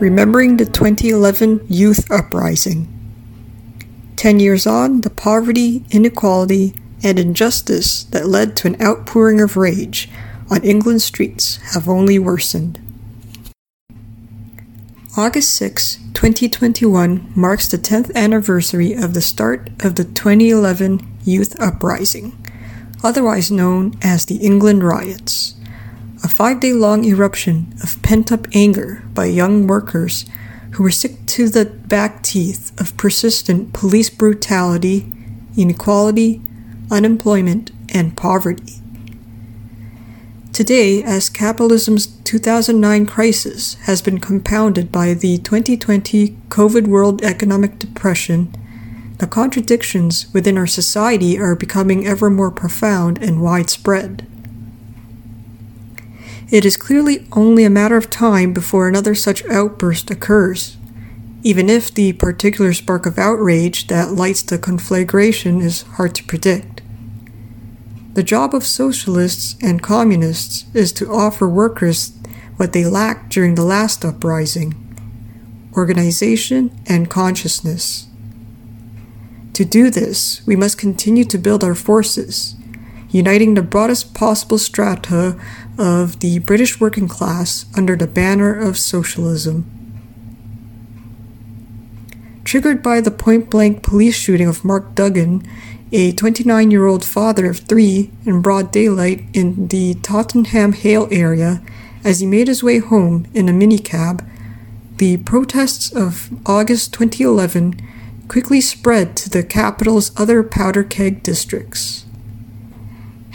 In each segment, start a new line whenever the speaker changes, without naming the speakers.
Remembering the 2011 Youth Uprising. Ten years on, the poverty, inequality, and injustice that led to an outpouring of rage on England's streets have only worsened. August 6, 2021 marks the 10th anniversary of the start of the 2011 Youth Uprising, otherwise known as the England Riots. Five day long eruption of pent up anger by young workers who were sick to the back teeth of persistent police brutality, inequality, unemployment, and poverty. Today, as capitalism's 2009 crisis has been compounded by the 2020 COVID World Economic Depression, the contradictions within our society are becoming ever more profound and widespread. It is clearly only a matter of time before another such outburst occurs, even if the particular spark of outrage that lights the conflagration is hard to predict. The job of socialists and communists is to offer workers what they lacked during the last uprising organization and consciousness. To do this, we must continue to build our forces, uniting the broadest possible strata of the British working class under the banner of socialism. Triggered by the point blank police shooting of Mark Duggan a 29 year old father of three in broad daylight in the Tottenham Hale area as he made his way home in a minicab, the protests of August 2011 quickly spread to the capital's other powder keg districts.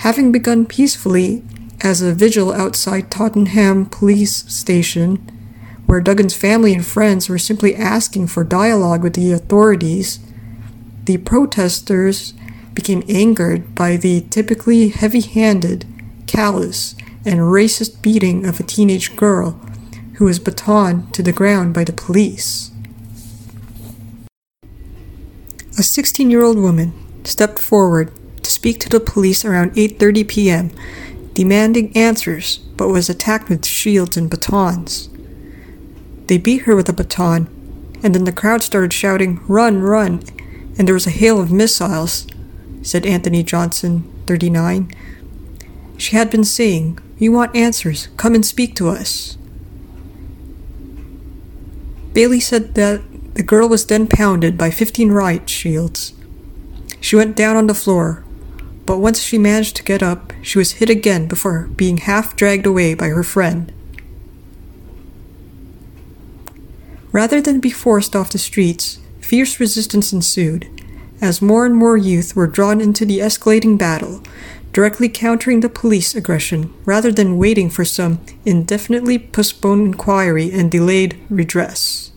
Having begun peacefully as a vigil outside Tottenham Police Station, where Duggan's family and friends were simply asking for dialogue with the authorities, the protesters became angered by the typically heavy handed, callous, and racist beating of a teenage girl who was batoned to the ground by the police. A 16 year old woman stepped forward speak to the police around 8:30 p.m., demanding answers, but was attacked with shields and batons. They beat her with a baton, and then the crowd started shouting, "Run, run!" and there was a hail of missiles said Anthony Johnson, 39. She had been saying, We want answers. Come and speak to us. Bailey said that the girl was then pounded by 15 riot shields. She went down on the floor, but once she managed to get up, she was hit again before being half dragged away by her friend. Rather than be forced off the streets, fierce resistance ensued as more and more youth were drawn into the escalating battle, directly countering the police aggression rather than waiting for some indefinitely postponed inquiry and delayed redress.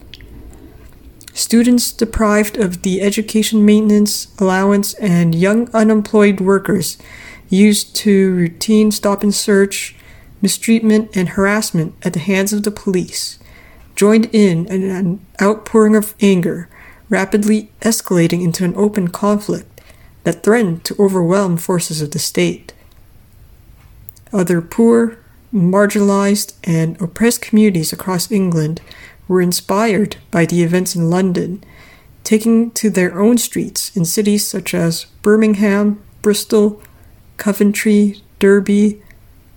Students deprived of the education maintenance allowance and young unemployed workers used to routine stop and search, mistreatment, and harassment at the hands of the police joined in an outpouring of anger rapidly escalating into an open conflict that threatened to overwhelm forces of the state. Other poor, marginalized, and oppressed communities across England were inspired by the events in London, taking to their own streets in cities such as Birmingham, Bristol, Coventry, Derby,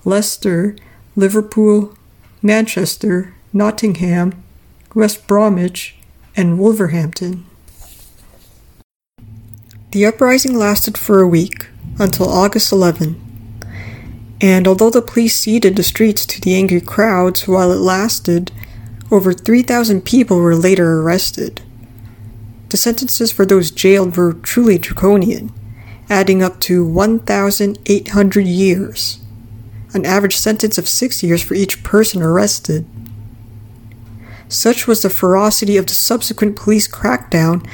Leicester, Liverpool, Manchester, Nottingham, West Bromwich, and Wolverhampton. The uprising lasted for a week, until August 11. And although the police ceded the streets to the angry crowds while it lasted, over 3,000 people were later arrested. The sentences for those jailed were truly draconian, adding up to 1,800 years, an average sentence of six years for each person arrested. Such was the ferocity of the subsequent police crackdown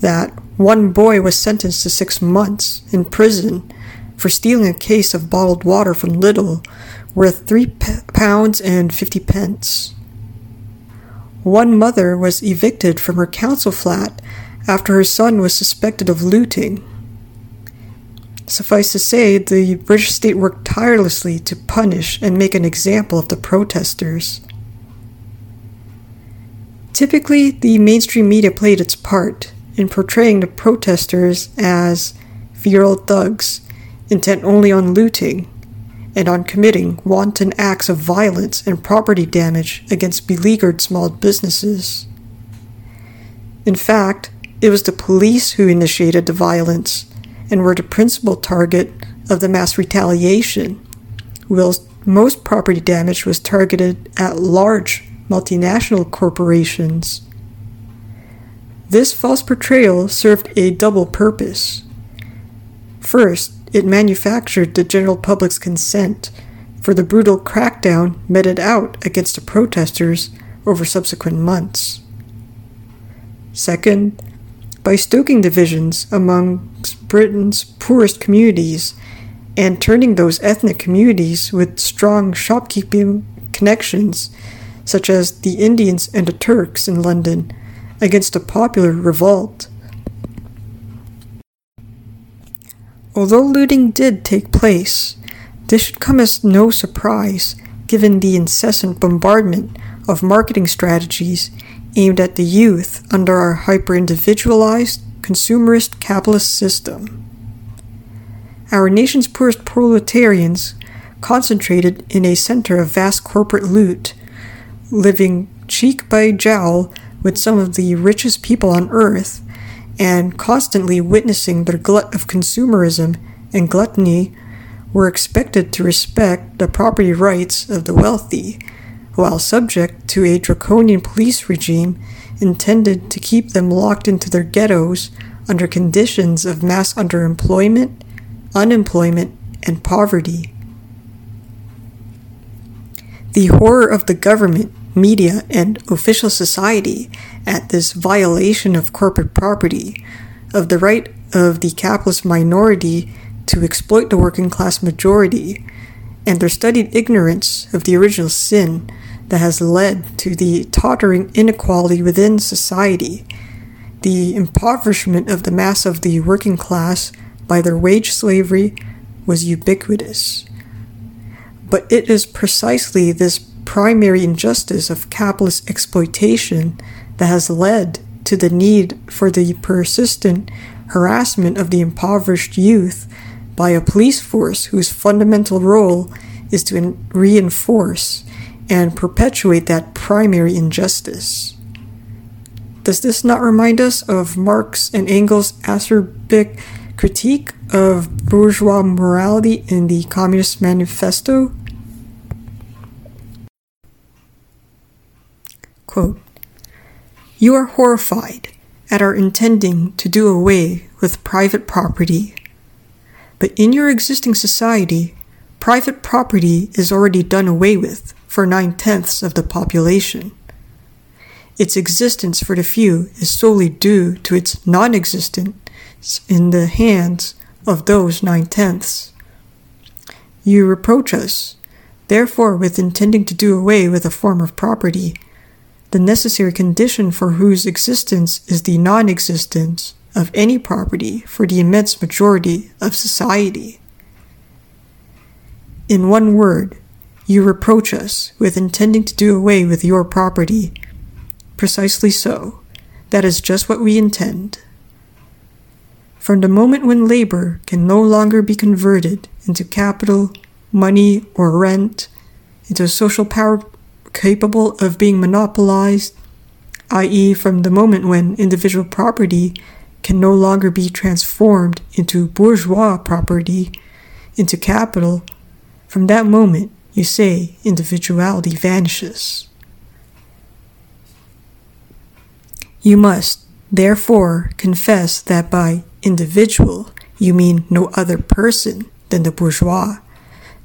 that one boy was sentenced to six months in prison for stealing a case of bottled water from Lidl worth three pounds and fifty pence. One mother was evicted from her council flat after her son was suspected of looting. Suffice to say, the British state worked tirelessly to punish and make an example of the protesters. Typically, the mainstream media played its part in portraying the protesters as feral thugs intent only on looting and on committing wanton acts of violence and property damage against beleaguered small businesses. In fact, it was the police who initiated the violence and were the principal target of the mass retaliation, whilst most property damage was targeted at large multinational corporations. This false portrayal served a double purpose. First, it manufactured the general public's consent for the brutal crackdown meted out against the protesters over subsequent months. Second, by stoking divisions among Britain's poorest communities and turning those ethnic communities with strong shopkeeping connections, such as the Indians and the Turks in London, against a popular revolt. Although looting did take place, this should come as no surprise given the incessant bombardment of marketing strategies aimed at the youth under our hyper individualized, consumerist capitalist system. Our nation's poorest proletarians concentrated in a center of vast corporate loot, living cheek by jowl with some of the richest people on earth, and constantly witnessing their glut of consumerism and gluttony, were expected to respect the property rights of the wealthy, while subject to a draconian police regime intended to keep them locked into their ghettos under conditions of mass underemployment unemployment, and poverty. The horror of the government, media, and official society at this violation of corporate property, of the right of the capitalist minority to exploit the working class majority, and their studied ignorance of the original sin that has led to the tottering inequality within society, the impoverishment of the mass of the working class by their wage slavery was ubiquitous. But it is precisely this primary injustice of capitalist exploitation that has led to the need for the persistent harassment of the impoverished youth by a police force whose fundamental role is to reinforce and perpetuate that primary injustice. Does this not remind us of Marx and Engels' acerbic critique of bourgeois morality in the Communist Manifesto. Quote, you are horrified at our intending to do away with private property. But in your existing society, private property is already done away with for nine tenths of the population. Its existence for the few is solely due to its non existence in the hands of those nine tenths. You reproach us, therefore, with intending to do away with a form of property, the necessary condition for whose existence is the non existence of any property for the immense majority of society. In one word, you reproach us with intending to do away with your property. Precisely so. That is just what we intend. From the moment when labor can no longer be converted into capital, money, or rent, into a social power capable of being monopolized, i.e., from the moment when individual property can no longer be transformed into bourgeois property, into capital, from that moment, you say individuality vanishes. You must, therefore, confess that by individual, you mean no other person than the bourgeois,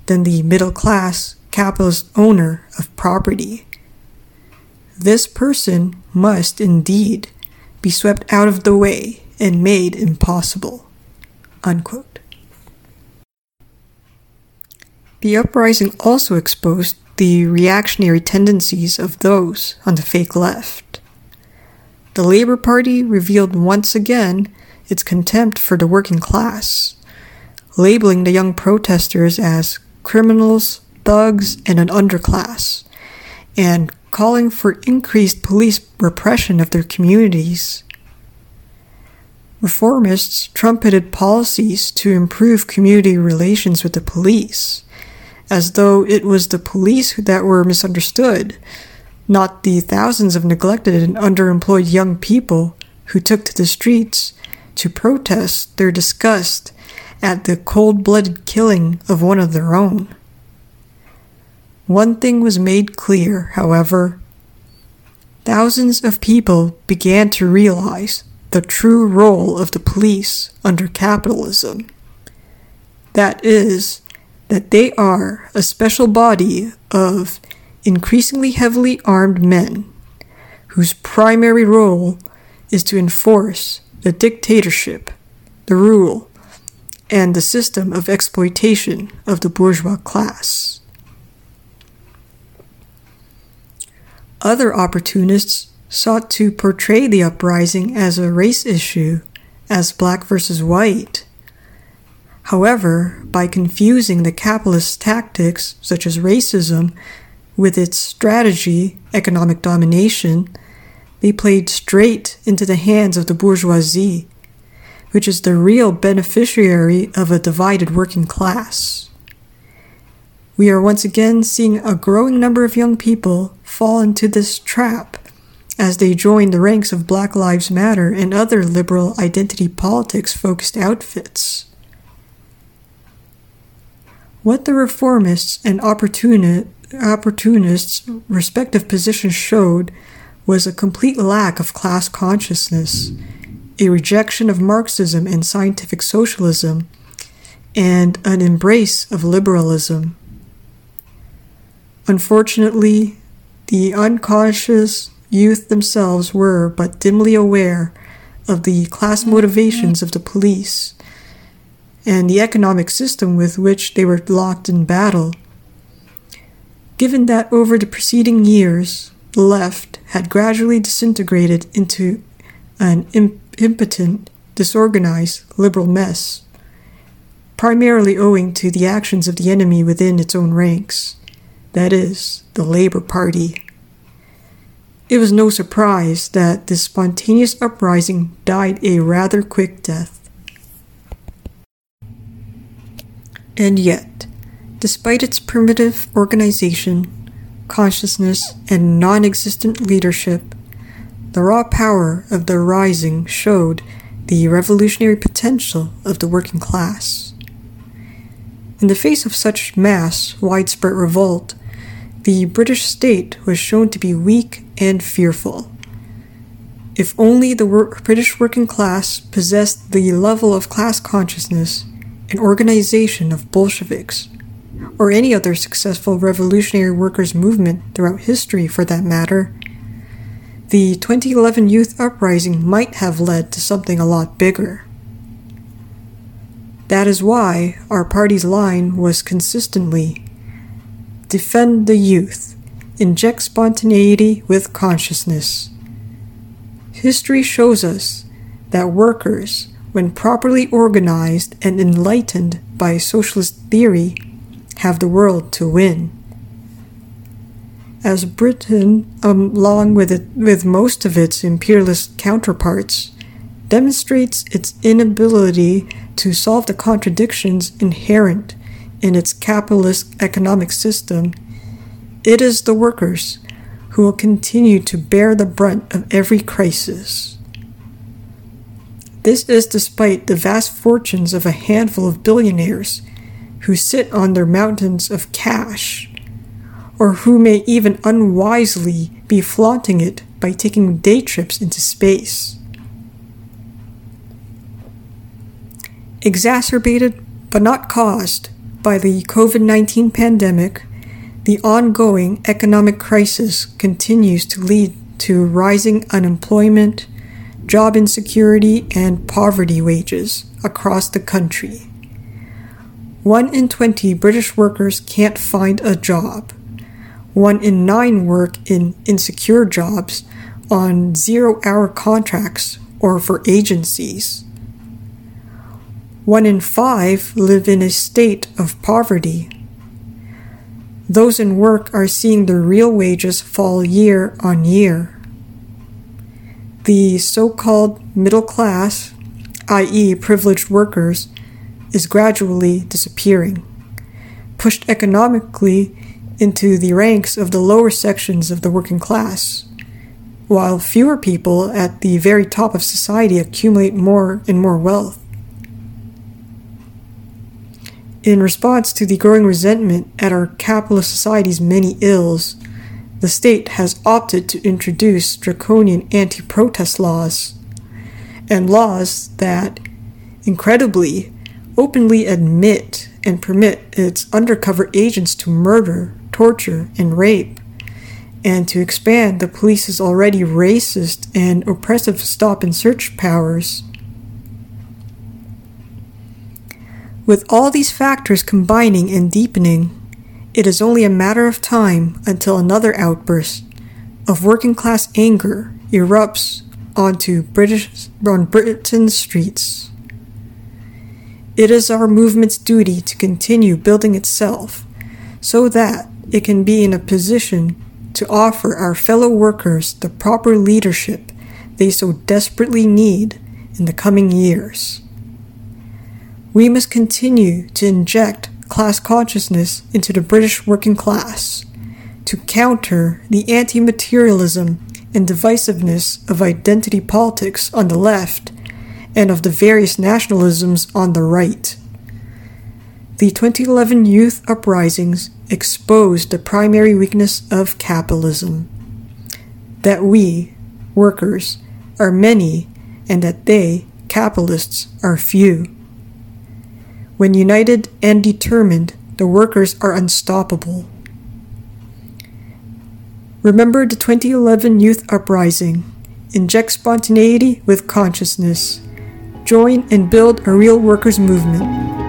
than the middle class capitalist owner of property. This person must indeed be swept out of the way and made impossible. Unquote. The uprising also exposed the reactionary tendencies of those on the fake left. The Labour Party revealed once again its contempt for the working class, labeling the young protesters as criminals, thugs, and an underclass, and calling for increased police repression of their communities. Reformists trumpeted policies to improve community relations with the police, as though it was the police that were misunderstood, not the thousands of neglected and underemployed young people who took to the streets to protest their disgust at the cold blooded killing of one of their own. One thing was made clear, however. Thousands of people began to realize the true role of the police under capitalism. That is, that they are a special body of increasingly heavily armed men whose primary role is to enforce the dictatorship, the rule, and the system of exploitation of the bourgeois class. Other opportunists sought to portray the uprising as a race issue, as black versus white. However, by confusing the capitalist tactics, such as racism, with its strategy, economic domination, they played straight into the hands of the bourgeoisie, which is the real beneficiary of a divided working class. We are once again seeing a growing number of young people fall into this trap as they join the ranks of Black Lives Matter and other liberal identity politics focused outfits. What the reformists and opportuni- opportunists' respective positions showed was a complete lack of class consciousness, a rejection of Marxism and scientific socialism, and an embrace of liberalism. Unfortunately, the unconscious youth themselves were but dimly aware of the class mm-hmm. motivations of the police and the economic system with which they were locked in battle. Given that over the preceding years, the left had gradually disintegrated into an impotent, disorganized liberal mess, primarily owing to the actions of the enemy within its own ranks, that is, the Labour Party. It was no surprise that this spontaneous uprising died a rather quick death. And yet, despite its primitive organization, consciousness, and non existent leadership, the raw power of the rising showed the revolutionary potential of the working class. In the face of such mass, widespread revolt, the British state was shown to be weak and fearful. If only the British working class possessed the level of class consciousness and organization of Bolsheviks, or any other successful revolutionary workers' movement throughout history for that matter, the 2011 youth uprising might have led to something a lot bigger. That is why our party's line was consistently defend the youth, inject spontaneity with consciousness. History shows us that workers, when properly organized and enlightened by socialist theory, have the world to win. As Britain, um, along with, it, with most of its imperialist counterparts, demonstrates its inability to solve the contradictions inherent in its capitalist economic system, it is the workers who will continue to bear the brunt of every crisis. This is despite the vast fortunes of a handful of billionaires who sit on their mountains of cash, or who may even unwisely be flaunting it by taking day trips into space. Exacerbated but not caused by the COVID 19 pandemic, the ongoing economic crisis continues to lead to rising unemployment, job insecurity, and poverty wages across the country. One in 20 British workers can't find a job. One in nine work in insecure jobs on zero hour contracts or for agencies. One in five live in a state of poverty. those in work are seeing their real wages fall year on year. The so called middle class, i.e., privileged workers, is gradually disappearing, pushed economically into the ranks of the lower sections of the working class, while fewer people at the very top of society accumulate more and more wealth. In response to the growing resentment at our capitalist society's many ills, the state has opted to introduce draconian anti protest laws, and laws that, incredibly, openly admit and permit its undercover agents to murder, torture, and rape, and to expand the police's already racist and oppressive stop and search powers. With all these factors combining and deepening, it is only a matter of time until another outburst of working class anger erupts onto British on Britain's streets. It is our movement's duty to continue building itself so that it can be in a position to offer our fellow workers the proper leadership they so desperately need in the coming years. We must continue to inject class consciousness into the British working class to counter the anti materialism and divisiveness of identity politics on the left and of the various nationalisms on the right. The 2011 youth uprisings exposed the primary weakness of capitalism that we, workers, are many and that they, capitalists, are few. When united and determined, the workers are unstoppable. Remember the 2011 Youth Uprising. Inject spontaneity with consciousness. Join and build a real workers' movement.